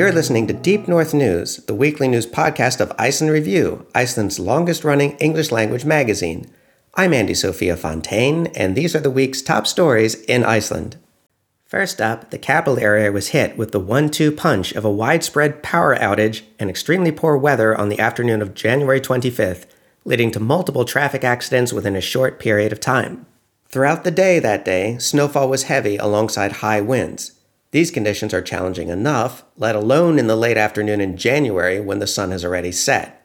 You're listening to Deep North News, the weekly news podcast of Iceland Review, Iceland's longest running English language magazine. I'm Andy Sophia Fontaine, and these are the week's top stories in Iceland. First up, the capital area was hit with the one two punch of a widespread power outage and extremely poor weather on the afternoon of January 25th, leading to multiple traffic accidents within a short period of time. Throughout the day that day, snowfall was heavy alongside high winds. These conditions are challenging enough, let alone in the late afternoon in January when the sun has already set.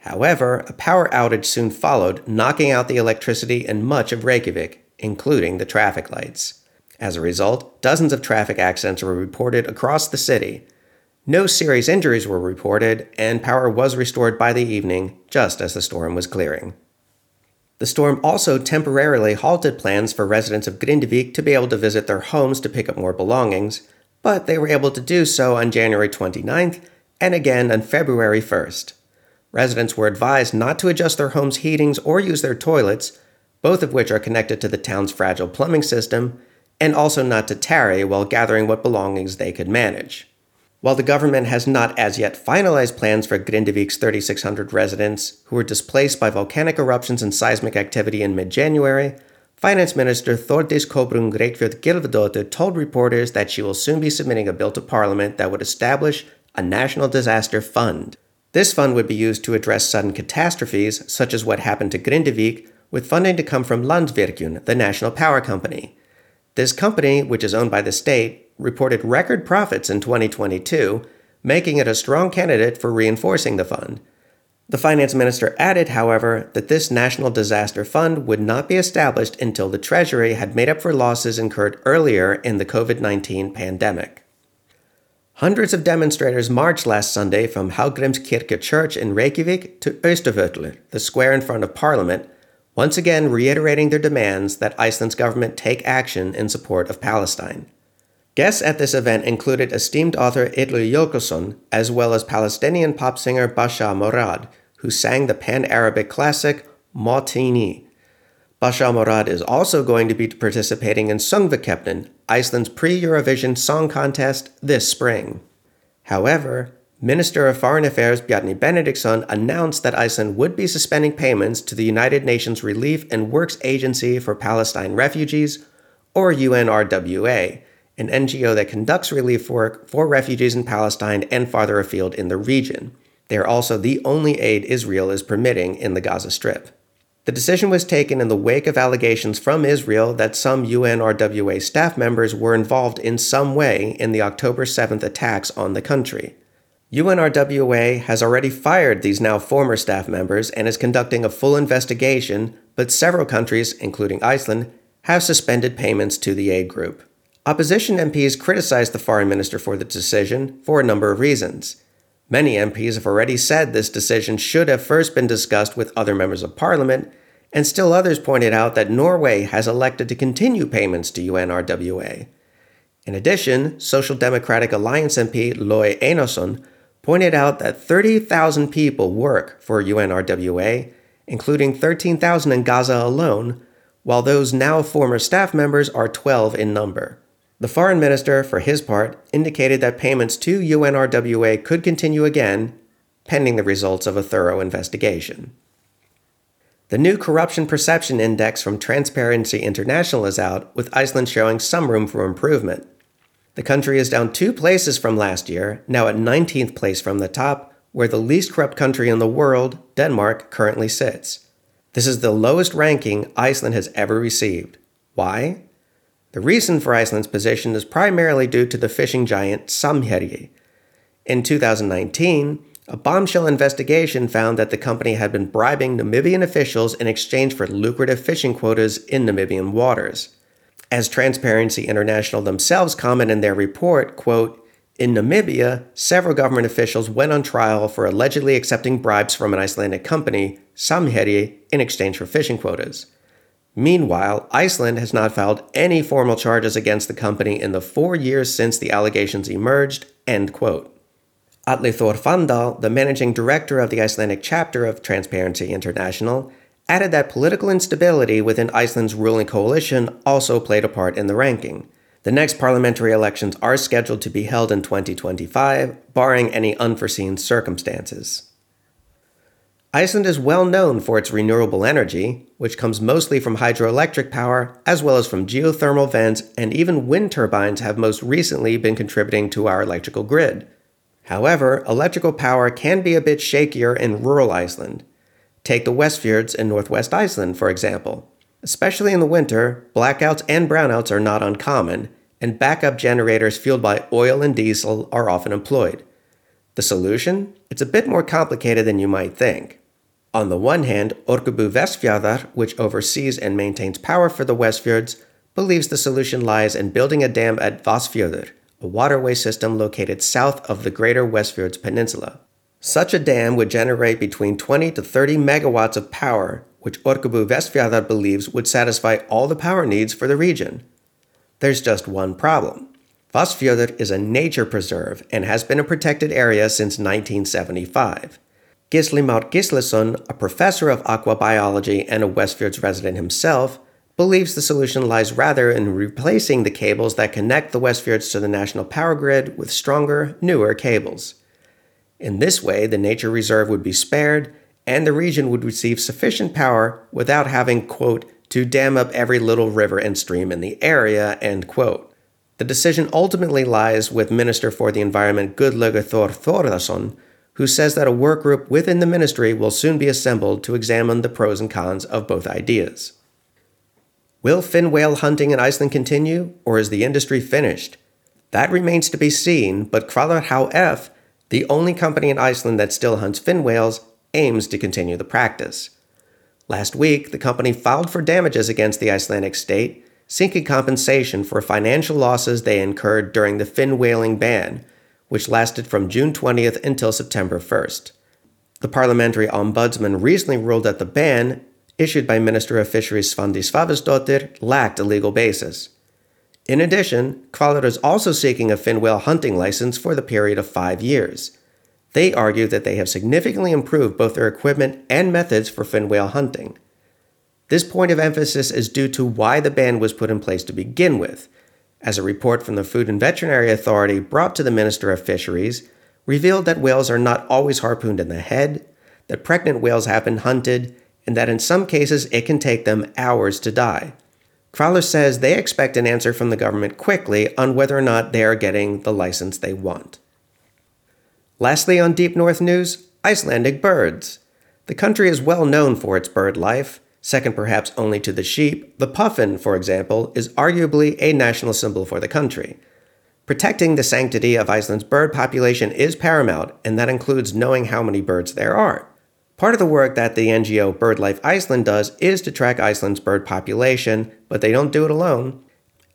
However, a power outage soon followed, knocking out the electricity in much of Reykjavik, including the traffic lights. As a result, dozens of traffic accidents were reported across the city. No serious injuries were reported, and power was restored by the evening, just as the storm was clearing. The storm also temporarily halted plans for residents of Grindavik to be able to visit their homes to pick up more belongings, but they were able to do so on January 29th and again on February 1st. Residents were advised not to adjust their homes' heatings or use their toilets, both of which are connected to the town's fragile plumbing system, and also not to tarry while gathering what belongings they could manage. While the government has not as yet finalized plans for Grindavik's 3,600 residents who were displaced by volcanic eruptions and seismic activity in mid January, Finance Minister Thordis Kolbrún Reykfjord Gylfadóttir told reporters that she will soon be submitting a bill to Parliament that would establish a national disaster fund. This fund would be used to address sudden catastrophes, such as what happened to Grindavik, with funding to come from Landsvirkjun, the national power company. This company, which is owned by the state, reported record profits in 2022, making it a strong candidate for reinforcing the fund. The finance minister added, however, that this national disaster fund would not be established until the Treasury had made up for losses incurred earlier in the COVID 19 pandemic. Hundreds of demonstrators marched last Sunday from Hallgrímskirkja Church in Reykjavik to Austurvöllur, the square in front of Parliament, once again reiterating their demands that Iceland's government take action in support of Palestine. Guests at this event included esteemed author Illugi Jökulsson, as well as Palestinian pop singer Bashar Murad, who sang the pan Arabic classic Mawtini. Bashar Murad is also going to be participating in Söngvakeppnin, Iceland's pre Eurovision song contest, this spring. However, Minister of Foreign Affairs Bjarni Benediktsson announced that Iceland would be suspending payments to the United Nations Relief and Works Agency for Palestine Refugees, or UNRWA, an NGO that conducts relief work for refugees in Palestine and farther afield in the region. They are also the only aid Israel is permitting in the Gaza Strip. The decision was taken in the wake of allegations from Israel that some UNRWA staff members were involved in some way in the October 7th attacks on the country. UNRWA has already fired these now former staff members and is conducting a full investigation, but several countries, including Iceland, have suspended payments to the aid group. Opposition MPs criticized the foreign minister for the decision for a number of reasons. Many MPs have already said this decision should have first been discussed with other members of parliament, and still others pointed out that Norway has elected to continue payments to UNRWA. In addition, Social Democratic Alliance MP Logi Einarsson pointed out that 30,000 people work for UNRWA, including 13,000 in Gaza alone, while those now former staff members are 12 in number. The foreign minister, for his part, indicated that payments to UNRWA could continue again, pending the results of a thorough investigation. The new Corruption Perception Index from Transparency International is out, with Iceland showing some room for improvement. The country is down two places from last year, now at 19th place from the top, where the least corrupt country in the world, Denmark, currently sits. This is the lowest ranking Iceland has ever received. Why? The reason for Iceland's position is primarily due to the fishing giant Samherji. In 2019, a bombshell investigation found that the company had been bribing Namibian officials in exchange for lucrative fishing quotas in Namibian waters. As Transparency International themselves comment in their report, quote, in Namibia, several government officials went on trial for allegedly accepting bribes from an Icelandic company, Samherji, in exchange for fishing quotas. Meanwhile, Iceland has not filed any formal charges against the company in the four years since the allegations emerged. End quote. Atli Thor Fanndal, the managing director of the Icelandic chapter of Transparency International, added that political instability within Iceland's ruling coalition also played a part in the ranking. The next parliamentary elections are scheduled to be held in 2025, barring any unforeseen circumstances. Iceland is well known for its renewable energy, which comes mostly from hydroelectric power, as well as from geothermal vents, and even wind turbines have most recently been contributing to our electrical grid. However, electrical power can be a bit shakier in rural Iceland. Take the Westfjords in northwest Iceland, for example. Especially in the winter, blackouts and brownouts are not uncommon, and backup generators fueled by oil and diesel are often employed. The solution? It's a bit more complicated than you might think. On the one hand, Orkubu Vestfjarðar, which oversees and maintains power for the Westfjords, believes the solution lies in building a dam at Vatnsfjörður, a waterway system located south of the greater Westfjords Peninsula. Such a dam would generate between 20 to 30 megawatts of power, which Orkubu Vestfjarðar believes would satisfy all the power needs for the region. There's just one problem. Vatnsfjörður is a nature preserve and has been a protected area since 1975. Gisli Már Gislason, a professor of aquabiology and a Westfjords resident himself, believes the solution lies rather in replacing the cables that connect the Westfjords to the national power grid with stronger, newer cables. In this way, the nature reserve would be spared and the region would receive sufficient power without having, quote, to dam up every little river and stream in the area, end quote. The decision ultimately lies with Minister for the Environment Guðlaugur Thor Þórðarson, who says that a work group within the ministry will soon be assembled to examine the pros and cons of both ideas. Will fin whale hunting in Iceland continue, or is the industry finished? That remains to be seen, but Hvalur HF, the only company in Iceland that still hunts fin whales, aims to continue the practice. Last week, the company filed for damages against the Icelandic state, seeking compensation for financial losses they incurred during the fin whaling ban, which lasted from June 20th until September 1st. The parliamentary ombudsman recently ruled that the ban, issued by Minister of Fisheries Svandís Svavarsdottir, lacked a legal basis. In addition, Hvalur is also seeking a fin whale hunting license for the period of five years. They argue that they have significantly improved both their equipment and methods for fin whale hunting. This point of emphasis is due to why the ban was put in place to begin with, as a report from the Food and Veterinary Authority brought to the Minister of Fisheries revealed that whales are not always harpooned in the head, that pregnant whales have been hunted, and that in some cases it can take them hours to die. Hvalur says they expect an answer from the government quickly on whether or not they are getting the license they want. Lastly, on Deep North news, Icelandic birds. The country is well known for its bird life. Second perhaps only to the sheep, the puffin, for example, is arguably a national symbol for the country. Protecting the sanctity of Iceland's bird population is paramount, and that includes knowing how many birds there are. Part of the work that the NGO BirdLife Iceland does is to track Iceland's bird population, but they don't do it alone.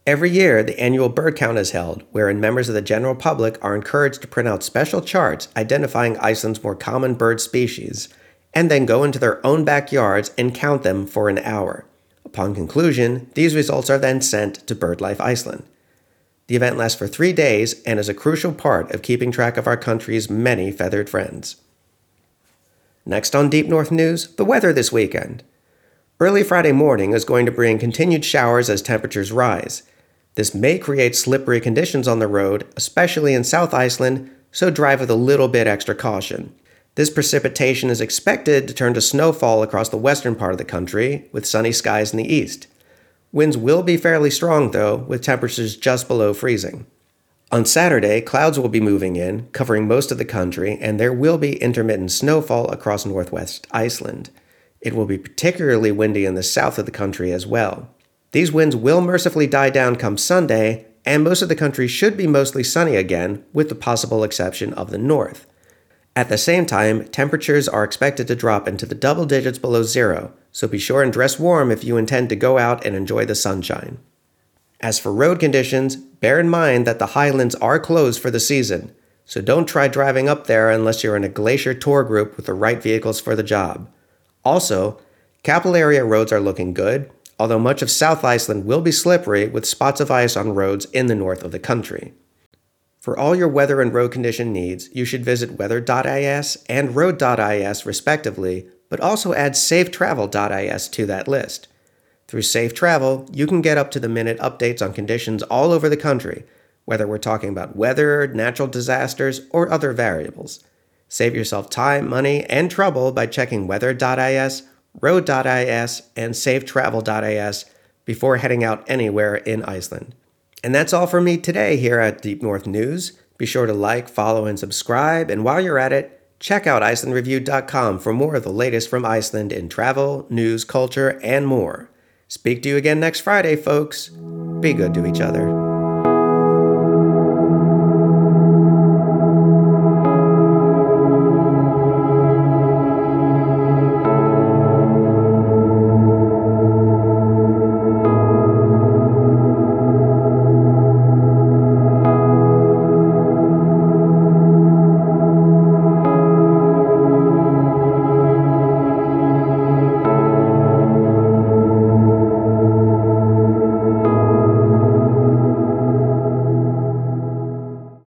Every year, the annual bird count is held, wherein members of the general public are encouraged to print out special charts identifying Iceland's more common bird species and then go into their own backyards and count them for an hour. Upon conclusion, these results are then sent to BirdLife Iceland. The event lasts for three days and is a crucial part of keeping track of our country's many feathered friends. Next on Deep North News, the weather this weekend. Early Friday morning is going to bring continued showers as temperatures rise. This may create slippery conditions on the road, especially in South Iceland, so drive with a little bit extra caution. This precipitation is expected to turn to snowfall across the western part of the country, with sunny skies in the east. Winds will be fairly strong, though, with temperatures just below freezing. On Saturday, clouds will be moving in, covering most of the country, and there will be intermittent snowfall across northwest Iceland. It will be particularly windy in the south of the country as well. These winds will mercifully die down come Sunday, and most of the country should be mostly sunny again, with the possible exception of the north. At the same time, temperatures are expected to drop into the double digits below zero, so be sure and dress warm if you intend to go out and enjoy the sunshine. As for road conditions, bear in mind that the highlands are closed for the season, so don't try driving up there unless you're in a glacier tour group with the right vehicles for the job. Also, capital area roads are looking good, although much of South Iceland will be slippery with spots of ice on roads in the north of the country. For all your weather and road condition needs, you should visit weather.is and road.is respectively, but also add safetravel.is to that list. Through Safe Travel, you can get up to the minute updates on conditions all over the country, whether we're talking about weather, natural disasters, or other variables. Save yourself time, money, and trouble by checking weather.is, road.is, and safetravel.is before heading out anywhere in Iceland. And that's all for me today here at Deep North News. Be sure to like, follow, and subscribe. And while you're at it, check out IcelandReview.com for more of the latest from Iceland in travel, news, culture, and more. Speak to you again next Friday, folks. Be good to each other.